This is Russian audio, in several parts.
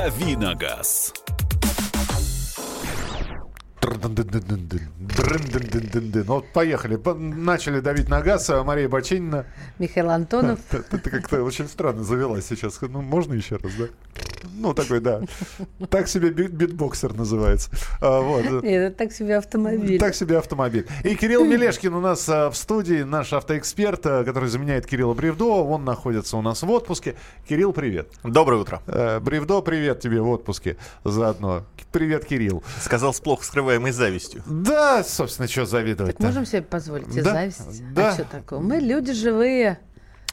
Давиногаз. Вот поехали. По- Начали давить на газ. Мария Бачинина. Михаил Антонов. Ты, как-то очень странно завела сейчас. Ну, можно еще раз, да? Ну, такой, да. Так себе бит- битбоксер называется. А, вот. Нет, это так себе автомобиль. Так себе автомобиль. И Кирилл Мелешкин у нас а, в студии, наш автоэксперт, а, который заменяет Кирилла Бревдо. Он находится у нас в отпуске. Кирилл, привет. Доброе утро. Э, Бревдо, привет тебе в отпуске заодно. Привет, Кирилл. Сказал с плохо скрываемой завистью. Да, собственно, что завидовать Так можем себе позволить Да, зависть? да. А что такое? Мы люди живые.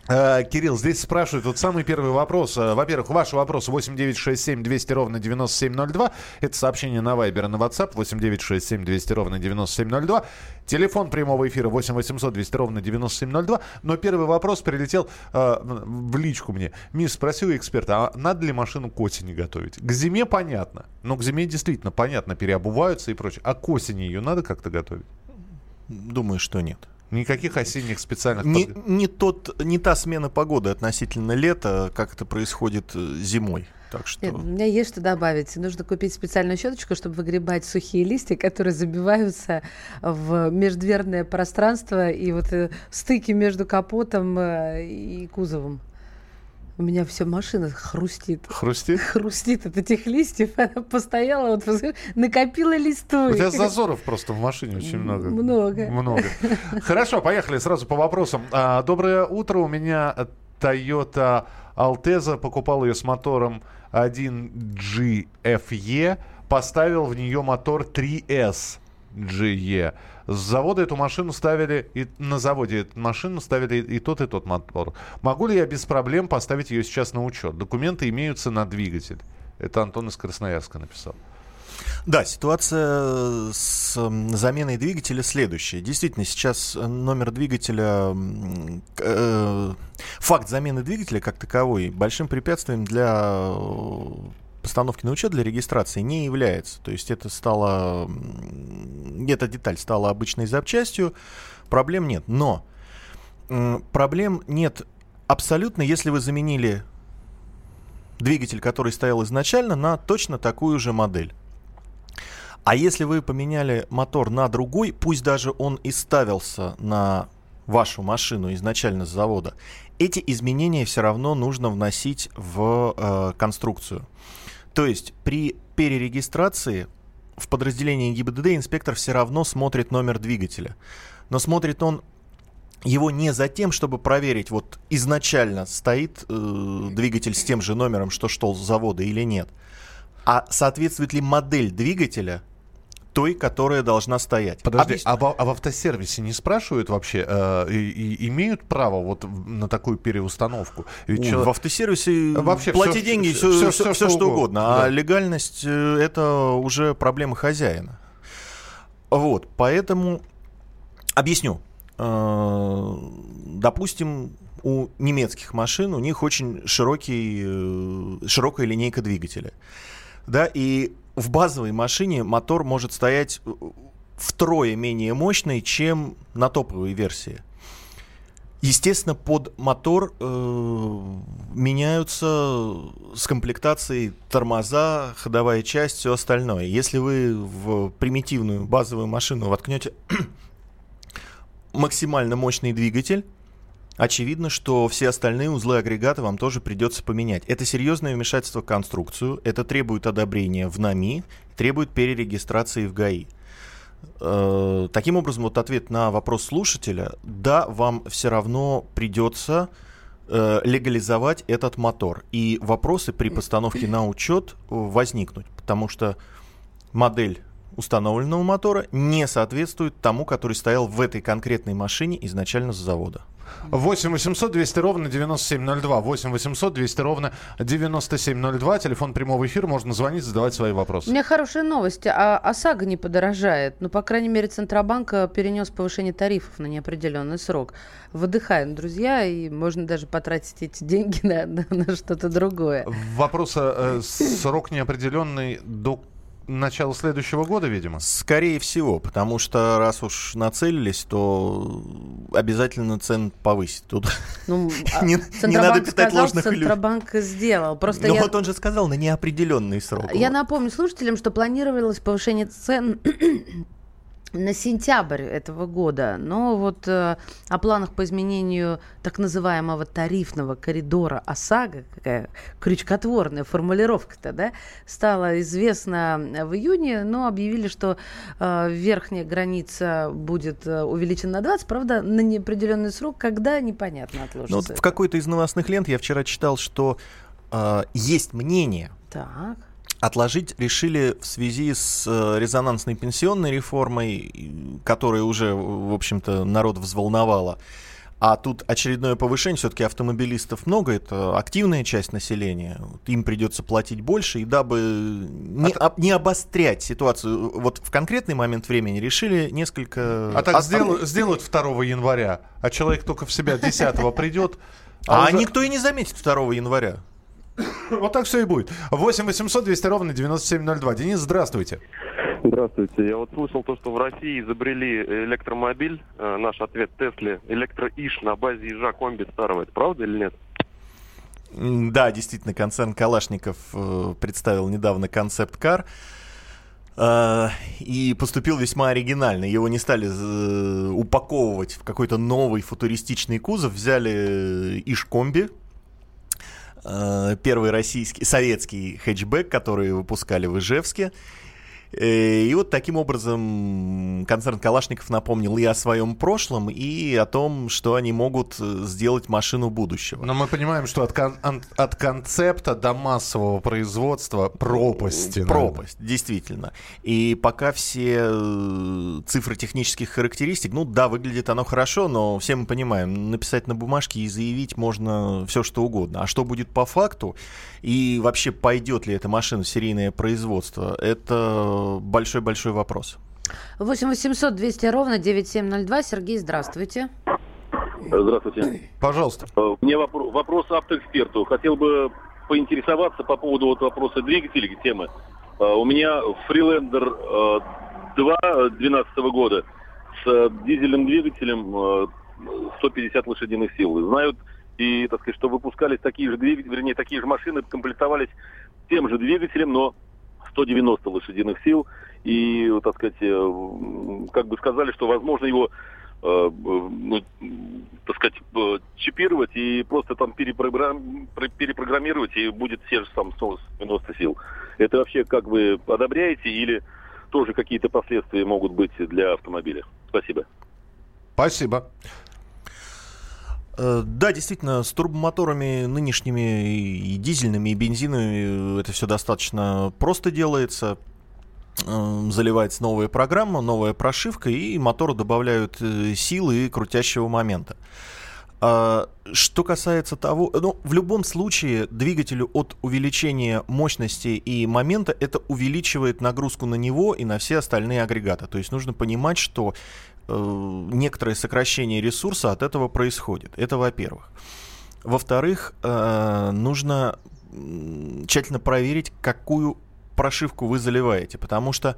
Э, Кирилл, здесь спрашивают, вот самый первый вопрос. Э, Во-первых, ваши вопросы 8967 200 ровно 9702. Это сообщение на и на WhatsApp 8967 200 ровно 9702. Телефон прямого эфира 8 800 200 ровно 9702. Но первый вопрос прилетел э, в личку мне. Мисс, спросил эксперта, а надо ли машину к осени готовить? К зиме понятно. Но к зиме действительно понятно, переобуваются и прочее. А к осени ее надо как-то готовить? Думаю, что нет. Никаких осенних специальных... Не, не, тот, не та смена погоды относительно лета, как это происходит э, зимой. Так что... Нет, у меня есть что добавить. Нужно купить специальную щеточку, чтобы выгребать сухие листья, которые забиваются в междверное пространство и вот э, стыки между капотом э, и кузовом. У меня все машина хрустит. Хрустит? Хрустит от этих листьев. Она постояла, вот накопила листов. У тебя зазоров просто в машине очень много. Много. Много. Хорошо, поехали сразу по вопросам. А, Доброе утро. У меня Toyota Alteza. Покупал ее с мотором 1GFE. Поставил в нее мотор 3S GE. С завода эту машину ставили, и на заводе эту машину ставили и, тот, и тот мотор. Могу ли я без проблем поставить ее сейчас на учет? Документы имеются на двигатель. Это Антон из Красноярска написал. Да, ситуация с заменой двигателя следующая. Действительно, сейчас номер двигателя, э, факт замены двигателя как таковой большим препятствием для э, постановки на учет, для регистрации не является. То есть это стало, эта деталь стала обычной запчастью, проблем нет. Но проблем нет абсолютно, если вы заменили двигатель, который стоял изначально, на точно такую же модель. А если вы поменяли мотор на другой, пусть даже он и ставился на вашу машину изначально с завода, эти изменения все равно нужно вносить в э, конструкцию. То есть при перерегистрации в подразделении ГИБДД инспектор все равно смотрит номер двигателя. Но смотрит он его не за тем, чтобы проверить, вот изначально стоит э, двигатель с тем же номером, что шел с завода или нет, а соответствует ли модель двигателя той, которая должна стоять. Подожди, Объясню. а, в, а в автосервисе не спрашивают вообще, э, и, и имеют право вот на такую переустановку? Ведь У, чело- В автосервисе Вообще плати всё- деньги, всё- все, всё- всё, все, что что угодно, угодно. да. А легальность э, это уже проблема хозяина. Вот, поэтому объясню. Э, Допустим, у немецких машин у них очень широкий, э, широкая линейка двигателя. Да, и в базовой машине мотор может стоять э, втрое менее мощный, чем на топовой версии. Естественно, под мотор э, меняются с комплектацией тормоза, ходовая часть, все остальное. Если вы в примитивную базовую машину воткнете максимально мощный двигатель, очевидно, что все остальные узлы агрегата вам тоже придется поменять. Это серьезное вмешательство в конструкцию, это требует одобрения в НАМИ, требует перерегистрации в ГАИ. Э, Таким образом, вот ответ на вопрос слушателя, да, вам все равно придется э, легализовать этот мотор. И вопросы при постановке на учет возникнут, потому что модель установленного мотора не соответствует тому, который стоял в этой конкретной машине изначально с завода. 8 800 200 ровно 9702. 8 800 200 ровно 9702. Телефон прямого эфира. Можно звонить, задавать свои У вопросы. меня хорошие новости. А ОСАГО не подорожает. Ну, по крайней мере, Центробанк э, перенес повышение тарифов на неопределенный срок. Выдыхаем, друзья, и можно даже потратить эти деньги на, на- на что-то другое. Вопрос, э, срок неопределенный до начало следующего года, видимо? Скорее всего, потому что раз уж нацелились, то обязательно цен повысит. Тут Ну, а не, не надо питать сказал, ложных иллюзий. Центробанк сделал. Просто Но я, вот он же сказал на неопределенный срок. я Вот. напомню слушателям, что планировалось повышение цен на сентябрь этого года, но вот э, о планах по изменению так называемого тарифного коридора ОСАГО, какая крючкотворная формулировка-то, да, стало известно в июне, но объявили, что э, верхняя граница будет э, увеличена на 20, правда, на неопределенный срок, когда непонятно отложится. Ну, вот в какой-то из новостных лент я вчера читал, что э, есть мнение, Так. Отложить решили в связи с э, резонансной пенсионной реформой, которая уже, в общем-то, народ взволновала. А тут очередное повышение, все-таки автомобилистов много, это активная часть населения, им придется платить больше, и дабы не, А об- не обострять ситуацию, вот в конкретный момент времени решили несколько... А так от- сделают, сделают 2 января, а человек только в себя 10 придет. А, уже- никто и не заметит 2 января. Вот так все и будет. 8 800 200 ровно 9702. Денис, здравствуйте. Здравствуйте. Я вот слышал то, что в России изобрели электромобиль. Э, Наш ответ Тесле. Электроиш на базе ежа комби старого. Это правда или нет? Да, действительно, концерн Калашников э, представил недавно концепт-кар. э, И поступил весьма оригинально. Его не стали э, упаковывать в какой-то новый футуристичный кузов. Взяли Иш-комби, э, первый российский, советский хэтчбэк, который выпускали в Ижевске. Э, И вот таким образом концерн Калашников напомнил и о своем прошлом, и о том, что они могут э, сделать машину будущего. Но мы понимаем, что от, кон- от концепта до массового производства пропасти. Пропасть, действительно. И пока все э, цифры технических характеристик, ну да, выглядит оно хорошо, но все мы понимаем, написать на бумажке и заявить можно все что угодно. А что будет по факту и вообще пойдет ли эта машина в серийное производство, это большой-большой вопрос. 8 800 200 ровно 9702. Сергей, здравствуйте. Здравствуйте. Пожалуйста. Э, У меня вопро- вопрос автоэксперту. Хотел бы поинтересоваться по поводу вот вопроса двигателей, темы. Э, У меня Freelander э, 2 2012 года с э, дизельным двигателем э, 150 лошадиных сил. Знают и, так сказать, что выпускались такие же двигатели, вернее, такие же машины комплектовались тем же двигателем, но 190 лошадиных сил. И, так сказать, э, как бы сказали, что возможно его э, ну, так сказать, э, чипировать и просто там перепрограмм- про- перепрограммировать, и будет все же там 190 сил. Это вообще как вы одобряете или тоже какие-то последствия могут быть для автомобиля? Спасибо. Спасибо. Э, Да, действительно, с турбомоторами нынешними и дизельными, и бензиновыми э, это все достаточно просто делается. Эм, Заливается новая программа, новая прошивка, и мотору добавляют э, силы и крутящего момента. А, Что касается того, ну, в любом случае двигателю от увеличения мощности и момента это увеличивает нагрузку на него и на все остальные агрегаты. То есть нужно понимать, что э, некоторое сокращение ресурса от этого происходит. Это во-первых. Во-вторых, э, нужно тщательно проверить, какую прошивку вы заливаете, потому что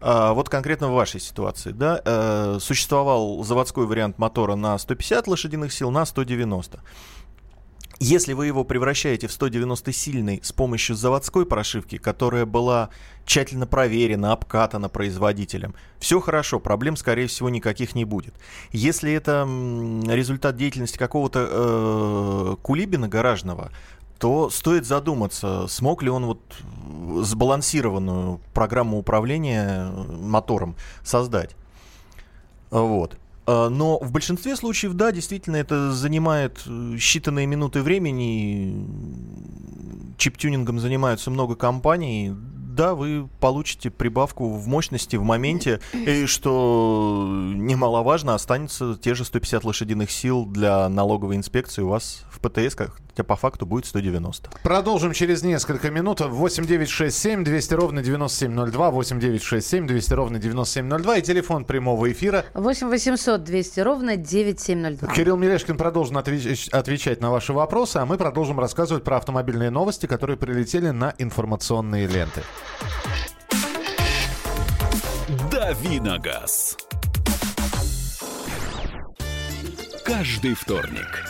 а, вот конкретно в вашей ситуации, да, э, существовал заводской вариант мотора на 150 лошадиных сил, на 190. Если вы его превращаете в 190 сильный с помощью заводской прошивки, которая была тщательно проверена, обкатана производителем, все хорошо, проблем, скорее всего, никаких не будет. Если это результат деятельности какого-то э, кулибина гаражного, то стоит задуматься, смог ли он вот сбалансированную программу управления э, мотором создать. Вот. Э, Но в большинстве случаев, да, действительно, это занимает э, считанные минуты времени. Чип-тюнингом занимаются много компаний. Да, вы получите прибавку в мощности в моменте, и что немаловажно, останется те же 150 лошадиных сил для налоговой инспекции у вас в ПТС, хотя по факту будет 190. Продолжим через несколько минут. 8967 200 ровно 9702. 8967 200 ровно 9702. И телефон прямого эфира. 8 800 200 ровно 9702. Кирилл Мелешкин продолжит отвеч- отвечать на ваши вопросы, а мы продолжим рассказывать про автомобильные новости, которые прилетели на информационные ленты. Давиногаз. Каждый вторник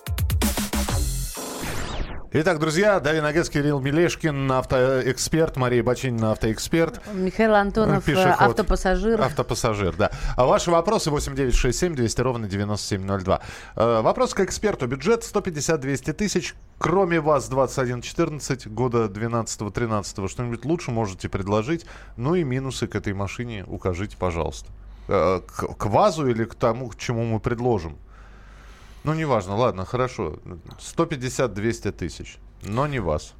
Итак, друзья, Давид Нагес, Кирилл Мелешкин, автоэксперт, Мария Бачинина, автоэксперт. Михаил Антонов, э, Пешеход. автопассажир. Автопассажир, да. А ваши вопросы 8967 200 ровно 9702. Э, вопрос к эксперту. Бюджет 150-200 тысяч. Кроме вас 21-14 года 12-13 что-нибудь лучше можете предложить? Ну и минусы к этой машине укажите, пожалуйста. Э, к, к ВАЗу или к тому, к чему мы предложим? Ну, неважно, ладно, хорошо. 150-200 тысяч, но не вас.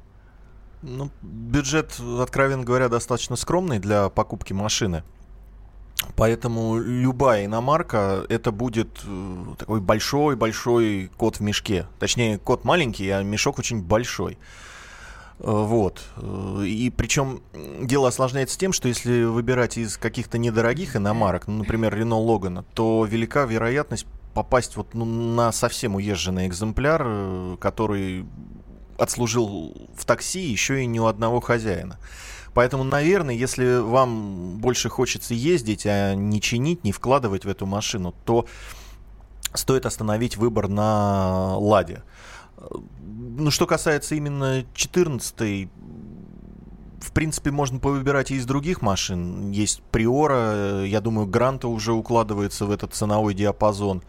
Ну, бюджет, откровенно говоря, достаточно скромный для покупки машины. Поэтому любая иномарка это будет э, такой большой-большой кот в мешке. Точнее, кот маленький, а мешок очень большой. Э, вот. Э, и причем дело осложняется тем, что если выбирать из каких-то недорогих иномарок, ну, например, Renault Logan, то велика вероятность попасть вот ну, на совсем уезженный экземпляр, э, который отслужил в такси еще и не у одного хозяина. Поэтому, наверное, если вам больше хочется ездить, а не чинить, не вкладывать в эту машину, то стоит остановить выбор на Ладе. Ну, что касается именно 14 в принципе, можно повыбирать и из других машин. Есть Приора, я думаю, Гранта уже укладывается в этот ценовой диапазон.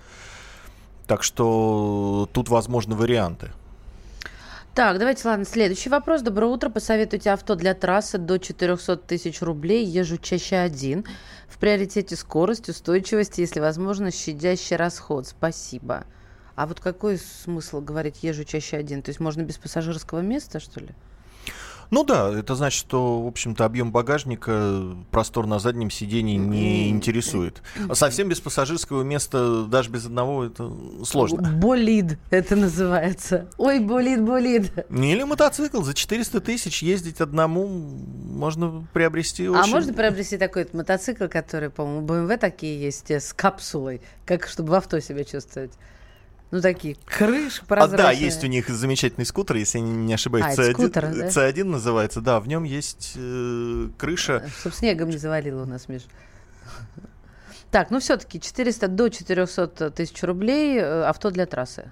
Так что тут возможны варианты. Так, давайте, ладно, следующий вопрос. Доброе утро. Посоветуйте авто для трассы до 400 тысяч рублей. Езжу чаще один. В приоритете скорость, устойчивость, если возможно, щадящий расход. Спасибо. А вот какой смысл говорить езжу чаще один? То есть можно без пассажирского места, что ли? Ну да, это значит, что, в общем-то, объем багажника, простор на заднем сидении не интересует. А совсем без пассажирского места, даже без одного, это сложно. Болид это называется. Ой, болид, болид. Не или мотоцикл. За 400 тысяч ездить одному можно приобрести а очень... А можно приобрести такой мотоцикл, который, по-моему, BMW такие есть, э, с капсулой, как чтобы в авто себя чувствовать. Ну, такие крыши прозрачные. А, да, есть у них замечательный скутер, если я не ошибаюсь. А, C1, скутер, да? C1 называется, да, в нем есть э, крыша. Чтобы снегом не завалило у нас, Миш. Так, ну все-таки 400 до 400 тысяч рублей э, авто для трассы.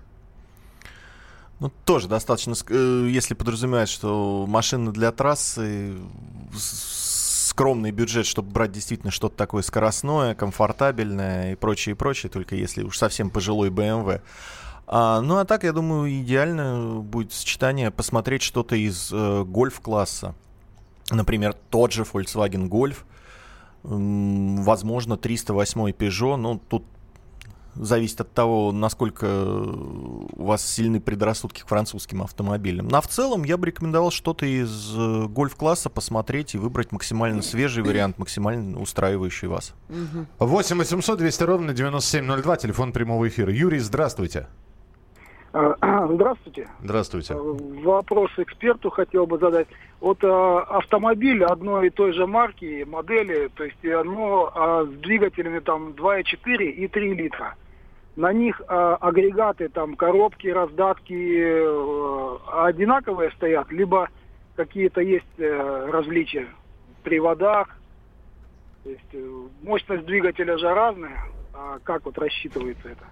Ну, тоже достаточно, э, если подразумевать, что машина для трассы скромный бюджет, чтобы брать действительно что-то такое скоростное, комфортабельное и прочее, и прочее, только если уж совсем пожилой BMW. А, ну а так, я думаю, идеально будет сочетание посмотреть что-то из э, гольф-класса. Например, тот же Volkswagen Golf, возможно, 308 Peugeot, ну тут зависит от того, насколько у вас сильны предрассудки к французским автомобилям. Но в целом я бы рекомендовал что-то из э, гольф-класса посмотреть и выбрать максимально свежий вариант, максимально устраивающий вас. 8 800 200 ровно 9702, телефон прямого эфира. Юрий, здравствуйте. А, здравствуйте. Здравствуйте. Э, вопрос эксперту хотел бы задать. Вот э, автомобиль одной и той же марки, модели, то есть оно с двигателями там 2,4 и 3 литра. На них агрегаты, там коробки, раздатки э, одинаковые стоят, либо какие-то есть э, различия в приводах. То есть э, мощность двигателя же разная. А как вот рассчитывается это?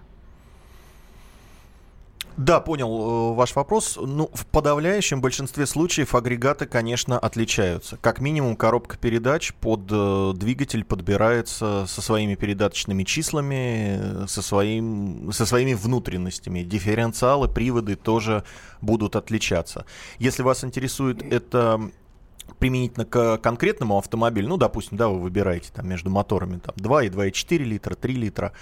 Да, понял э, ваш вопрос. Ну, в подавляющем большинстве случаев агрегаты, конечно, отличаются. Как минимум, коробка передач под э, двигатель подбирается со своими передаточными числами, со, своим, со своими внутренностями. Дифференциалы, приводы тоже будут отличаться. Если вас интересует это применительно к конкретному автомобилю, ну, допустим, да, вы выбираете там между моторами там 2 и 2,4 литра, 3 литра,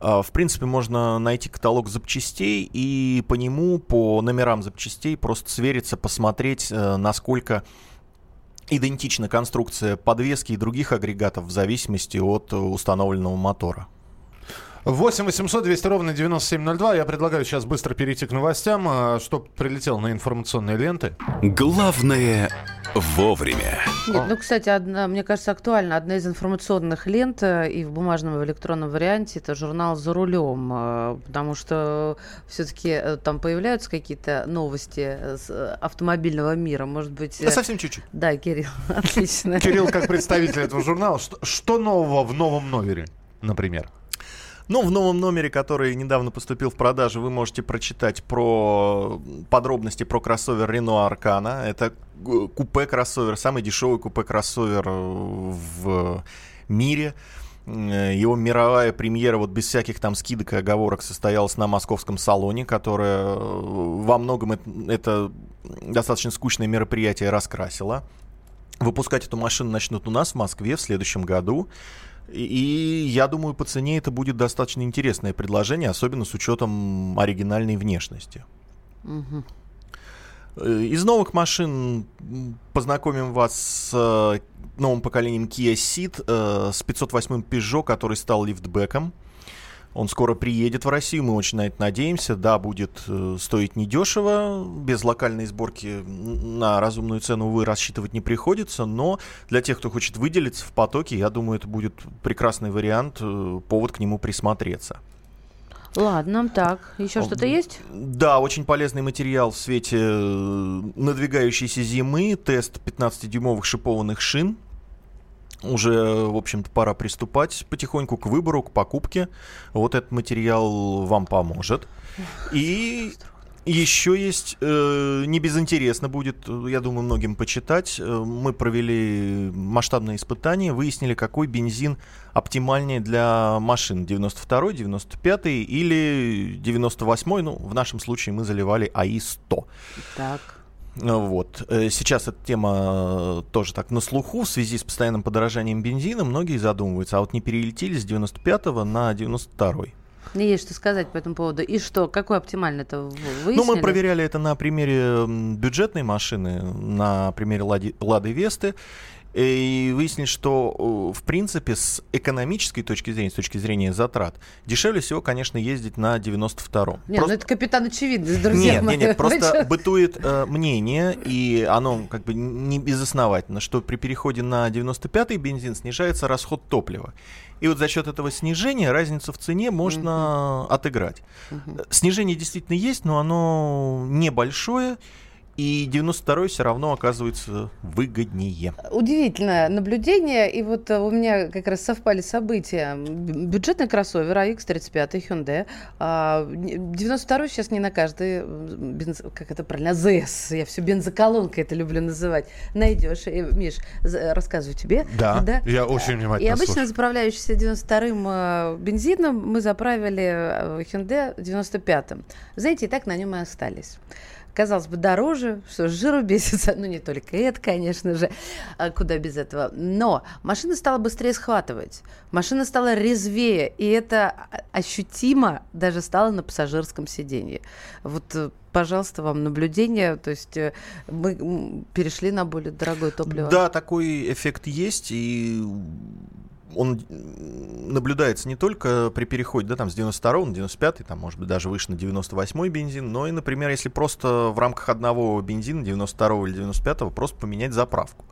э, в принципе, можно найти каталог запчастей и по нему, по номерам запчастей просто свериться, посмотреть, э, насколько идентична конструкция подвески и других агрегатов в зависимости от установленного мотора. 8 800 200 ровно 9702. Я предлагаю сейчас быстро перейти к новостям, а, что прилетело на информационные ленты. Главное вовремя. Нет, ну, кстати, одна, мне кажется, актуально. Одна из информационных лент э, и в бумажном, и в электронном варианте это журнал «За рулем», э, потому что все-таки э, там появляются какие-то новости с автомобильного мира, может быть... Да совсем чуть-чуть. Да, Кирилл, отлично. Кирилл, как представитель этого журнала, что, что нового в новом номере, например? Ну, в новом номере, который недавно поступил в продажу, вы можете прочитать про подробности про кроссовер Renault Arcana. Это купе кроссовер, самый дешевый купе кроссовер в мире. Его мировая премьера вот без всяких там скидок и оговорок состоялась на московском салоне, которое во многом это, это достаточно скучное мероприятие раскрасило. Выпускать эту машину начнут у нас в Москве в следующем году. И я думаю, по цене это будет достаточно интересное предложение, особенно с учетом оригинальной внешности. Угу. Из новых машин познакомим вас с э, новым поколением Kia Ceed, э, с 508 Peugeot, который стал лифтбеком. Он скоро приедет в Россию, мы очень на это надеемся. Да, будет э, стоить недешево, без локальной сборки на разумную цену, увы, рассчитывать не приходится, но для тех, кто хочет выделиться в потоке, я думаю, это будет прекрасный вариант, э, повод к нему присмотреться. Ладно, так, еще что-то есть? Да, очень полезный материал в свете э, надвигающейся зимы, тест 15-дюймовых шипованных шин, уже, в общем-то, пора приступать потихоньку к выбору, к покупке. Вот этот материал вам поможет. И еще есть, э, не безинтересно будет, я думаю, многим почитать. Э, мы провели масштабное испытание, выяснили, какой бензин оптимальнее для машин. 92 95 или 98 ну, в нашем случае мы заливали АИ-100. Так. Вот. Э, сейчас эта тема э, тоже так на слуху в связи с постоянным подорожанием бензина. Многие задумываются, а вот не перелетели с 95 на 92 -й. Мне есть что сказать по этому поводу. И что, какой оптимальный это выяснили? Ну, мы проверяли это на примере бюджетной машины, на примере Лады, Лады Весты. И выяснили, что, в принципе, с экономической точки зрения, с точки зрения затрат, дешевле всего, конечно, ездить на 92-м. Нет, просто... ну это капитан очевидность, друзья Нет, мои. нет, нет, просто бытует э, мнение, и оно как бы не безосновательно, что при переходе на 95-й бензин снижается расход топлива. И вот за счет этого снижения разницу в цене можно uh-huh. отыграть. Uh-huh. Снижение действительно есть, но оно небольшое. И 92-й все равно оказывается выгоднее. Удивительное наблюдение. И вот э, у меня как раз совпали события. Бюджетный кроссовер AX35 Hyundai. 92-й сейчас не на каждый, бенз... как это правильно, АЗС. Я все бензоколонкой это люблю называть. Найдешь. И, Миш, рассказываю тебе. Да, да? я очень внимательно И обычно слушаю. заправляющийся 92-м э, бензином мы заправили э, Hyundai 95-м. Знаете, и так на нем и остались казалось бы, дороже, что жиру бесится, ну не только это, конечно же, а куда без этого. Но машина стала быстрее схватывать, машина стала резвее, и это ощутимо даже стало на пассажирском сиденье. Вот э, пожалуйста, вам наблюдение. То есть э, мы перешли на более дорогое топливо. Да, такой эффект есть. И он наблюдается не только при переходе да, там, с 92 на 95, там, может быть, даже выше на 98 бензин, но и, например, если просто в рамках одного бензина, 92 или 95, просто поменять заправку.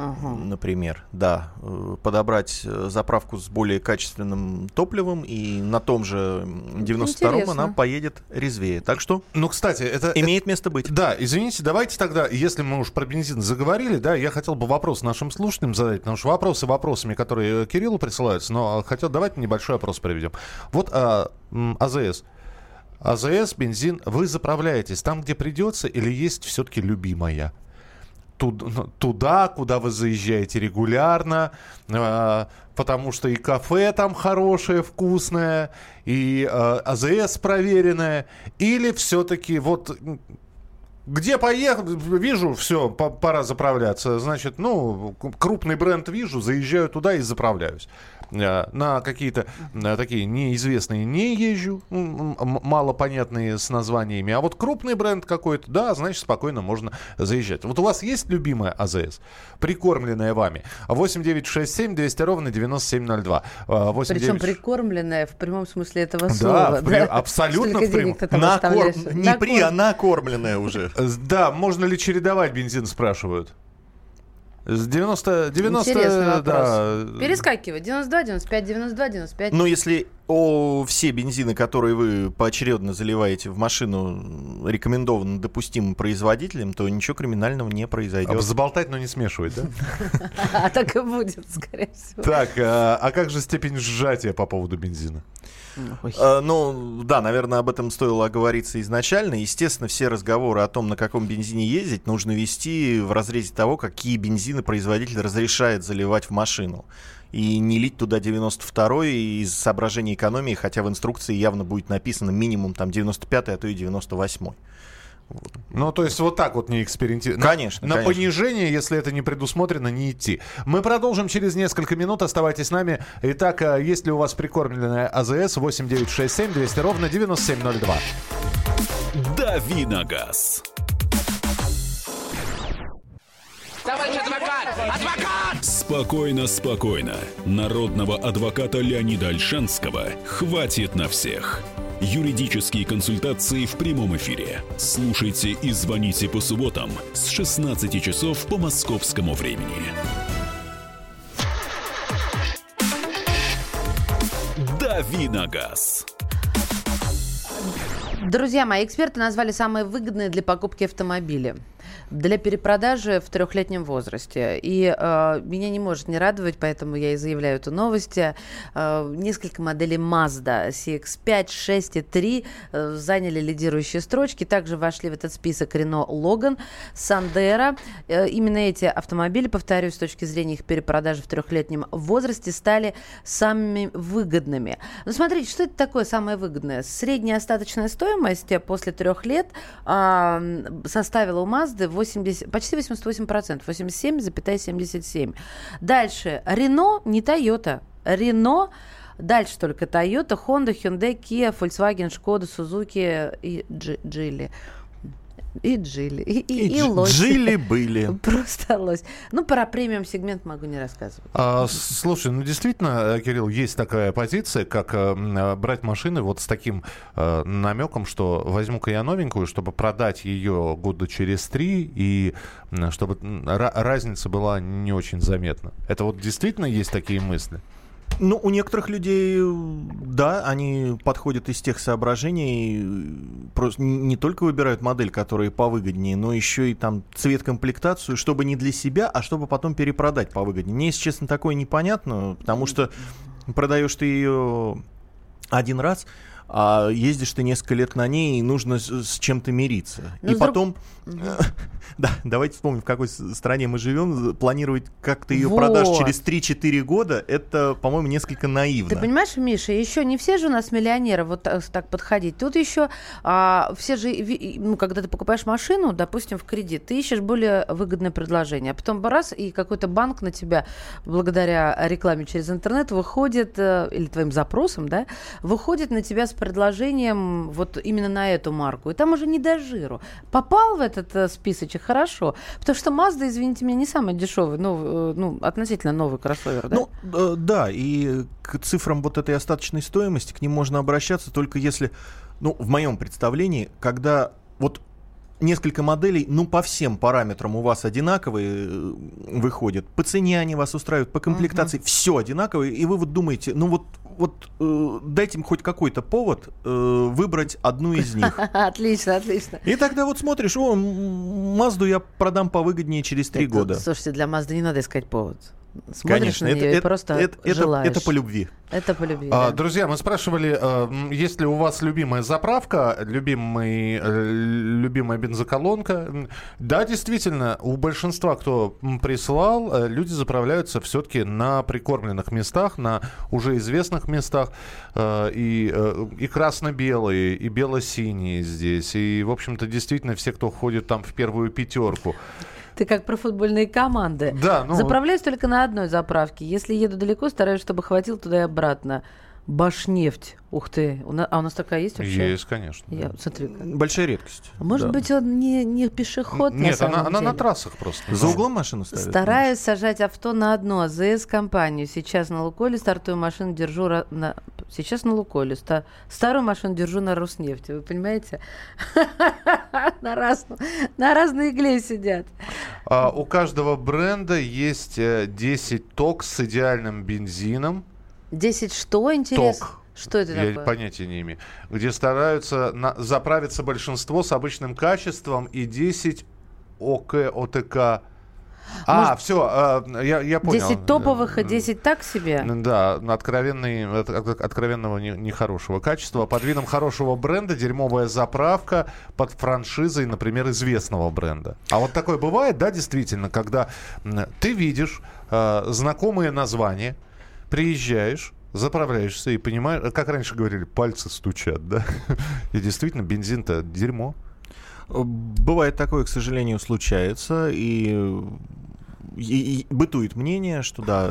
Ага. Например, да, э, подобрать э, заправку с более качественным топливом, и на том же 92-м она поедет резвее. Так что, ну, кстати, это имеет место быть. Да, извините, давайте тогда, если мы уж про бензин заговорили, да, я хотел бы вопрос нашим слушателям задать, потому что вопросы вопросами, которые Кириллу присылаются, но хотел давайте небольшой опрос проведем. Вот а, АЗС. АЗС, бензин, вы заправляетесь там, где придется, или есть все-таки любимая? Туда, куда вы заезжаете регулярно, э, потому что и кафе там хорошее, вкусное, и АЗС проверенное, или все-таки вот где поехал, вижу, все, пора заправляться. Значит, ну, крупный бренд вижу, заезжаю туда и заправляюсь. Э, на какие-то э, такие неизвестные не езжу, малопонятные с названиями. А вот крупный бренд какой-то, да, значит, спокойно можно заезжать. Вот у вас есть любимая АЗС, прикормленная вами? 8967 200 ровно 9702. 8 Причем 9... прикормленная в прямом смысле этого слова. Да, при... абсолютно в прямом. Накор... Не при, а накормленная уже. Да, можно ли чередовать бензин, спрашивают. С 90... 90 Интересный да. Перескакивать. 92, 95, 92, 95. Но если о, все бензины, которые вы поочередно заливаете в машину, рекомендованы допустимым производителем, то ничего криминального не произойдет. А заболтать, но не смешивать, да? А так и будет, скорее всего. Так, а, а как же степень сжатия по поводу бензина? Uh, ну, да, наверное, об этом стоило оговориться изначально. Естественно, все разговоры о том, на каком бензине ездить, нужно вести в разрезе того, какие бензины производитель разрешает заливать в машину и не лить туда 92-й из соображений экономии, хотя в инструкции явно будет написано минимум там 95-й, а то и 98-й. Ну, то есть вот так вот не экспериментировать. Конечно. На, конечно. понижение, если это не предусмотрено, не идти. Мы продолжим через несколько минут. Оставайтесь с нами. Итак, а есть ли у вас прикормленная АЗС 8967 200 ровно 9702? Давиногаз. Товарищ адвокат! Адвокат! Спокойно, спокойно. Народного адвоката Леонида Альшанского хватит на всех. Юридические консультации в прямом эфире. Слушайте и звоните по субботам с 16 часов по московскому времени. Давиногаз. Друзья мои, эксперты назвали самые выгодные для покупки автомобили для перепродажи в трехлетнем возрасте. И э, меня не может не радовать, поэтому я и заявляю эту новость. Э, несколько моделей Mazda CX-5, 6 и 3 э, заняли лидирующие строчки. Также вошли в этот список Renault Logan, Sandero. Э, именно эти автомобили, повторюсь, с точки зрения их перепродажи в трехлетнем возрасте, стали самыми выгодными. Но смотрите, что это такое самое выгодное? Средняя остаточная стоимость после трех лет э, составила у Mazda 80, почти 88%, 87,77%. Дальше, Renault не Toyota. Renault Дальше только Toyota, Honda, Hyundai, Kia, Volkswagen, Skoda, Suzuki и Geely. И Джили, и, и, и, и лось. Джили были. Просто лось. Ну, про премиум сегмент могу не рассказывать. А, слушай, ну действительно, э, Кирилл, есть такая позиция, как э, брать машины вот с таким э, намеком, что возьму-ка я новенькую, чтобы продать ее года через три, и чтобы разница была не очень заметна. Это вот действительно есть такие мысли? Ну, у некоторых людей, да, они подходят из тех соображений, просто не только выбирают модель, которая повыгоднее, но еще и там цвет комплектацию, чтобы не для себя, а чтобы потом перепродать повыгоднее. Мне, если честно, такое непонятно, потому что продаешь ты ее один раз, а ездишь ты несколько лет на ней, и нужно с, чем-то мириться. Но и потом, друг... да, давайте вспомним, в какой стране мы живем, планировать, как ты ее вот. продашь через 3-4 года, это, по-моему, несколько наивно. Ты понимаешь, Миша, еще не все же у нас миллионеры вот так, так подходить. Тут еще а, все же, ну, когда ты покупаешь машину, допустим, в кредит, ты ищешь более выгодное предложение, а потом раз, и какой-то банк на тебя, благодаря рекламе через интернет, выходит, э, или твоим запросам, да, выходит на тебя с предложением вот именно на эту марку. И там уже не до жиру. Попал в этот э, списочек хорошо. Потому что Mazda, извините меня, не самый дешевый, но, э, ну, относительно новый кроссовер, да? Ну, э, да, и к цифрам вот этой остаточной стоимости к ним можно обращаться только если, ну, в моем представлении, когда вот несколько моделей, ну, по всем параметрам у вас одинаковые э, выходят. По цене они вас устраивают, по комплектации uh-huh. все одинаковое, и вы вот думаете, ну вот, вот э, дайте им хоть какой-то повод э, выбрать одну из них. Отлично, отлично. И тогда вот смотришь, о, Мазду я продам повыгоднее через три года. Слушайте, для Мазды не надо искать повод. Смотришь Конечно, на это, нее и это, просто это, это, желаешь. это по любви. Это по любви, А, да. Друзья, мы спрашивали, э, есть ли у вас любимая заправка, любимый, э, любимая бензоколонка. Да, действительно, у большинства, кто м, присылал, э, люди заправляются все-таки на прикормленных местах, на уже известных местах. Э, И, э, и красно-белые, и бело-синие здесь. И, в общем-то, действительно, все, кто входит там в первую пятерку. Ты как про футбольные команды. Да, ну... Заправляюсь только на одной заправке. Если еду далеко, стараюсь, чтобы хватило туда и обратно. Башнефть. Ух ты. У на- А у нас такая есть вообще? Есть, конечно. Я, смотри, как. Большая редкость. Может Да. быть, он не, не пешеход на Нет, самом она, она на деле? трассах просто. За углом машину ставят? Стараюсь сажать авто на одну АЗС-компанию. Сейчас на Лукойле стартую машину держу на... Сейчас на Лукойле. Ста- Старую машину держу на Роснефти. Вы понимаете? На разную- на разной игле сидят. А, у каждого бренда есть э, 10 ток с идеальным бензином. 10 что, интересно? Ток. Что это Я такое? понятия не имею. Где стараются на- заправиться большинство с обычным качеством и 10 ОК, ОТК. А, все, я, я понял. 10 топовых и 10 так себе? Да, откровенный, от- от- откровенного не- нехорошего качества. Под видом хорошего бренда дерьмовая заправка под франшизой, например, известного бренда. А вот такое бывает, да, действительно, когда ты видишь э, знакомые названия, приезжаешь, заправляешься и понимаешь, как раньше говорили, пальцы стучат, да? И действительно, бензин-то дерьмо. Бывает такое, к сожалению, случается. И, и- и бытует мнение, что да,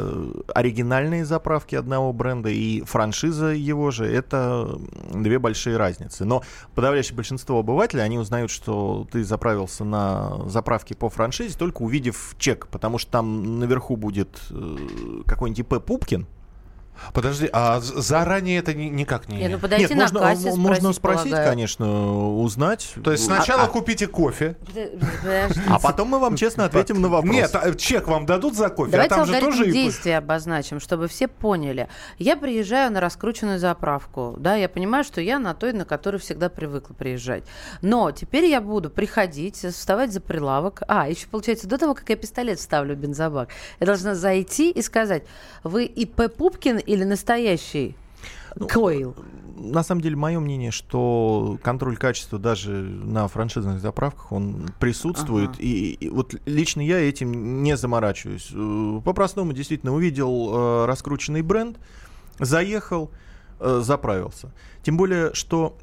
оригинальные заправки одного бренда и франшиза его же это две большие разницы. Но подавляющее большинство обывателей, они узнают, что ты заправился на заправке по франшизе, только увидев чек, потому что там наверху будет э, какой-нибудь ИП Пупкин, Подожди, а заранее это ни- никак не... Не, ну подойти Нет, на можно, кассе, м- можно спросить, полагаю. конечно, узнать. То есть А- сначала а- купите кофе, а потом мы вам честно ответим на вопрос. Нет, а чек вам дадут за кофе, Давайте а там же тоже... действия обозначим, чтобы все поняли. Я приезжаю на раскрученную заправку, да, я понимаю, что я на той, на которой всегда привыкла приезжать. Но теперь я буду приходить, вставать за прилавок. А, еще получается, до того, как я пистолет вставлю в бензобак, я должна зайти и сказать, вы ИП Пупкин или настоящий Ну, Койл? На самом деле, мое мнение, что контроль качества даже на франшизных заправках, он присутствует. Ага. И, и вот лично я этим не заморачиваюсь. Э, По-простому, действительно, увидел э, раскрученный бренд, заехал, э, заправился. Тем более, что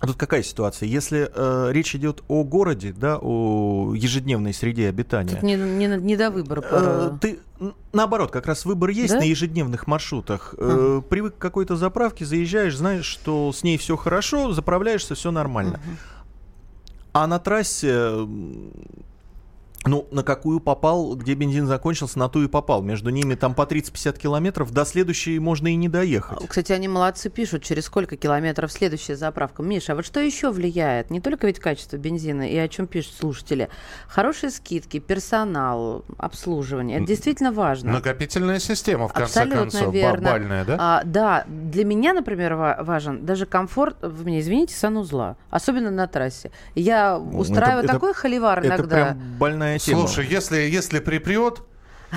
тут какая ситуация? Если э, речь идет о городе, да, о ежедневной среде обитания, Тут не, не, не до выбора. Э. Ты наоборот, как раз выбор есть Да? на ежедневных маршрутах. Э, Привык к какой-то заправке, заезжаешь, знаешь, что с ней все хорошо, заправляешься, все нормально. А на трассе, ну, на какую попал, где бензин закончился, на ту и попал. Между ними там по 30-50 километров, до следующей можно и не доехать. Кстати, они молодцы пишут, через сколько километров следующая заправка. Миша, а вот что еще влияет? Не только ведь качество бензина, и о чем пишут слушатели. Хорошие скидки, персонал, обслуживание. Это действительно важно. Накопительная система, в конце Абсолютно концов, верно. бабальная, да? А, да, для меня, например, ва- важен даже комфорт, вы меня извините, санузла, особенно на трассе. Я устраиваю это- такой холивар Это иногда. прям больная тема. Слушай, если, если припрет,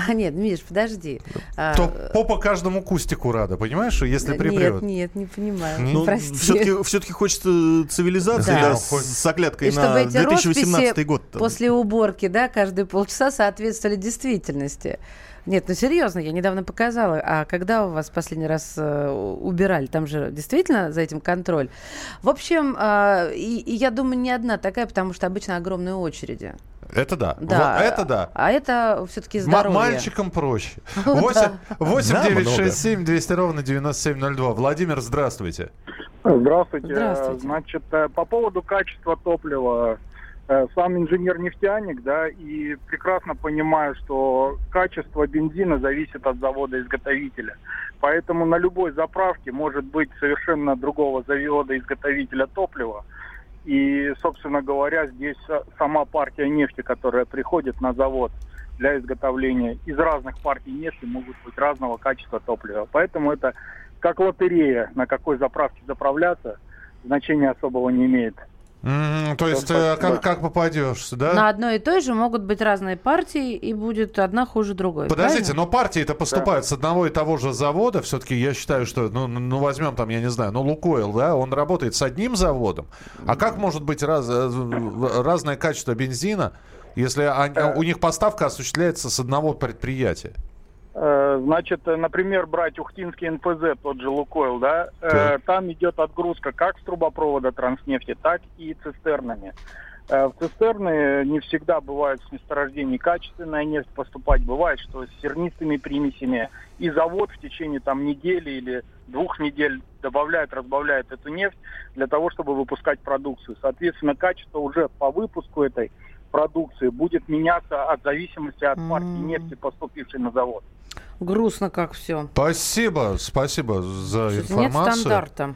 А, нет, Миш, подожди. А, то попа каждому кустику рада, понимаешь, если Нет, припрет. нет, не понимаю. Ну, Прости. все-таки, все-таки хочется цивилизации, Да. да, с, с оглядкой И чтобы на эти 2018 росписи год. после уборки, да, каждые полчаса соответствовали действительности. Нет, ну серьезно, я недавно показала. А когда у вас последний раз э, убирали? Там же действительно за этим контроль. В общем, э, и, и я думаю, не одна такая, потому что обычно огромные очереди. Это да. Да. Это да. А это все-таки М- здоровье. мальчикам проще. Ну 8, да. 8 Да, 9 много. 6 7 200 ровно 9702. Владимир, здравствуйте. Здравствуйте. Здравствуйте. Значит, э, по поводу качества топлива. э, Сам инженер-нефтяник, да, и прекрасно понимаю, что качество бензина зависит от завода-изготовителя. Поэтому на любой заправке может быть совершенно другого завода-изготовителя топлива. И, собственно говоря, здесь э, сама партия нефти, которая приходит на завод для изготовления, из разных партий нефти могут быть разного качества топлива. Поэтому это как лотерея, на какой заправке заправляться, значения особого не имеет. То есть э, как, как попадешь, да? На одной и той же могут быть разные партии, и будет одна хуже другой. Подождите, правильно? но партии-то поступают с одного и того же завода. Все-таки я считаю, что, ну, ну, возьмем там, я не знаю, ну, Лукойл, да, он работает с одним заводом. А как может быть раз- э, разное качество бензина, если они- у них поставка осуществляется с одного предприятия? Э, Значит, э, например, брать Ухтинский НПЗ, тот же Лукойл, да, э, Так. там идет отгрузка как с трубопровода транснефти, так и цистернами. В цистерны не всегда бывает с месторождений качественная нефть поступать. Бывает, что с сернистыми примесями. И завод в течение там недели или двух недель добавляет, разбавляет эту нефть для того, чтобы выпускать продукцию. Соответственно, качество уже по выпуску этой продукции будет меняться от зависимости от партии М. нефти, поступившей на завод. Грустно как все. Спасибо, спасибо за Нет информацию. стандарта.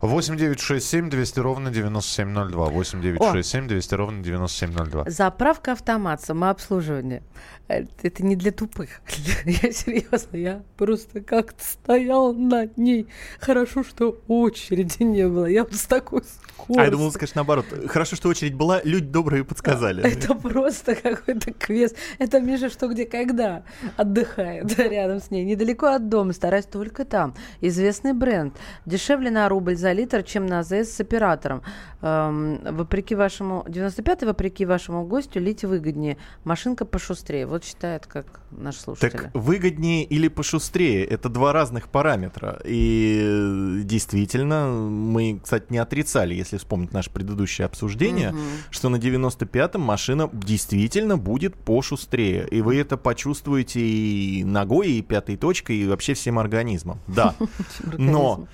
8 9 6 7 200 ровно 9702. 8 9 6 7 200 ровно 9702. Заправка автомат, самообслуживание. Это, это не для тупых. Я серьезно, я просто как-то стоял над ней. Хорошо, что очереди не было. Я вот с такой скоростью. А я думал, скажешь наоборот. Хорошо, что очередь была, люди добрые подсказали. Это просто какой-то квест. Это Миша что, где, когда отдыхает рядом с ней. Недалеко от дома, стараюсь только там. Известный бренд. Дешевле на рубль за литр, чем на АЗС с оператором. Эм, вопреки вашему... 95-й, вопреки вашему гостю, лить выгоднее. Машинка пошустрее. Вот считает, как наш слушатель. Так выгоднее или пошустрее, это два разных параметра. И э, действительно, мы, кстати, не отрицали, если вспомнить наше предыдущее обсуждение, что на 95-м машина действительно будет пошустрее. И вы это почувствуете и ногой, и пятой точкой, и вообще всем организмом. Да. Но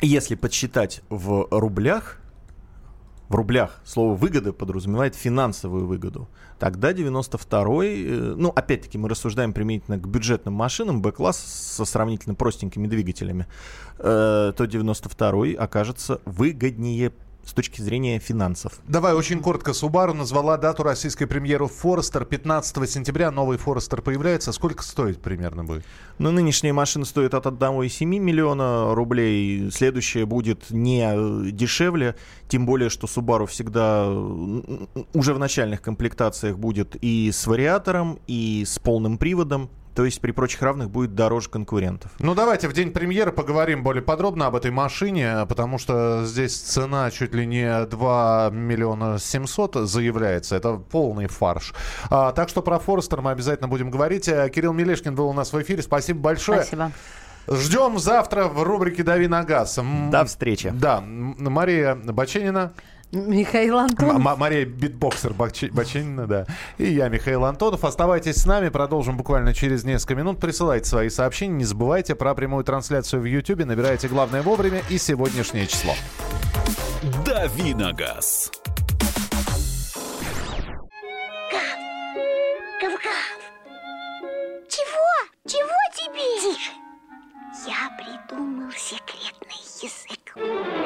если подсчитать в рублях, в рублях слово выгода подразумевает финансовую выгоду. Тогда 92-й, э, ну, опять-таки, мы рассуждаем применительно к бюджетным машинам, Б-класс со сравнительно простенькими двигателями, э, то 92-й окажется выгоднее с точки зрения финансов. Давай очень коротко. Subaru назвала дату российской премьеры Forester 15 сентября. Новый Forester появляется. Сколько стоит примерно будет? Но нынешняя машина стоит от 1,7 миллиона рублей. Следующая будет не э, дешевле. Тем более, что Subaru всегда уже в начальных комплектациях будет и с вариатором, и с полным приводом. То есть при прочих равных будет дороже конкурентов. Ну, давайте в день премьеры поговорим более подробно об этой машине, потому что здесь цена чуть ли не 2 миллиона 700 заявляется. Это полный фарш. А, так что про Forester мы обязательно будем говорить. А, Кирилл Мелешкин был у нас в эфире. Спасибо большое. Спасибо. Ждем завтра в рубрике «Дави на газ». До встречи. Да, Мария Баченина. Михаил Антонов. М- Мария Битбоксер Бачи- Баченина, да. И я, Михаил Антонов. Оставайтесь с нами, продолжим буквально через несколько минут. Присылайте свои сообщения. Не забывайте про прямую трансляцию в YouTube. Набирайте главное вовремя и сегодняшнее число. «Дави на газ». Гав-гав. Чего? Чего тебе? Тише. Я придумал секретный язык.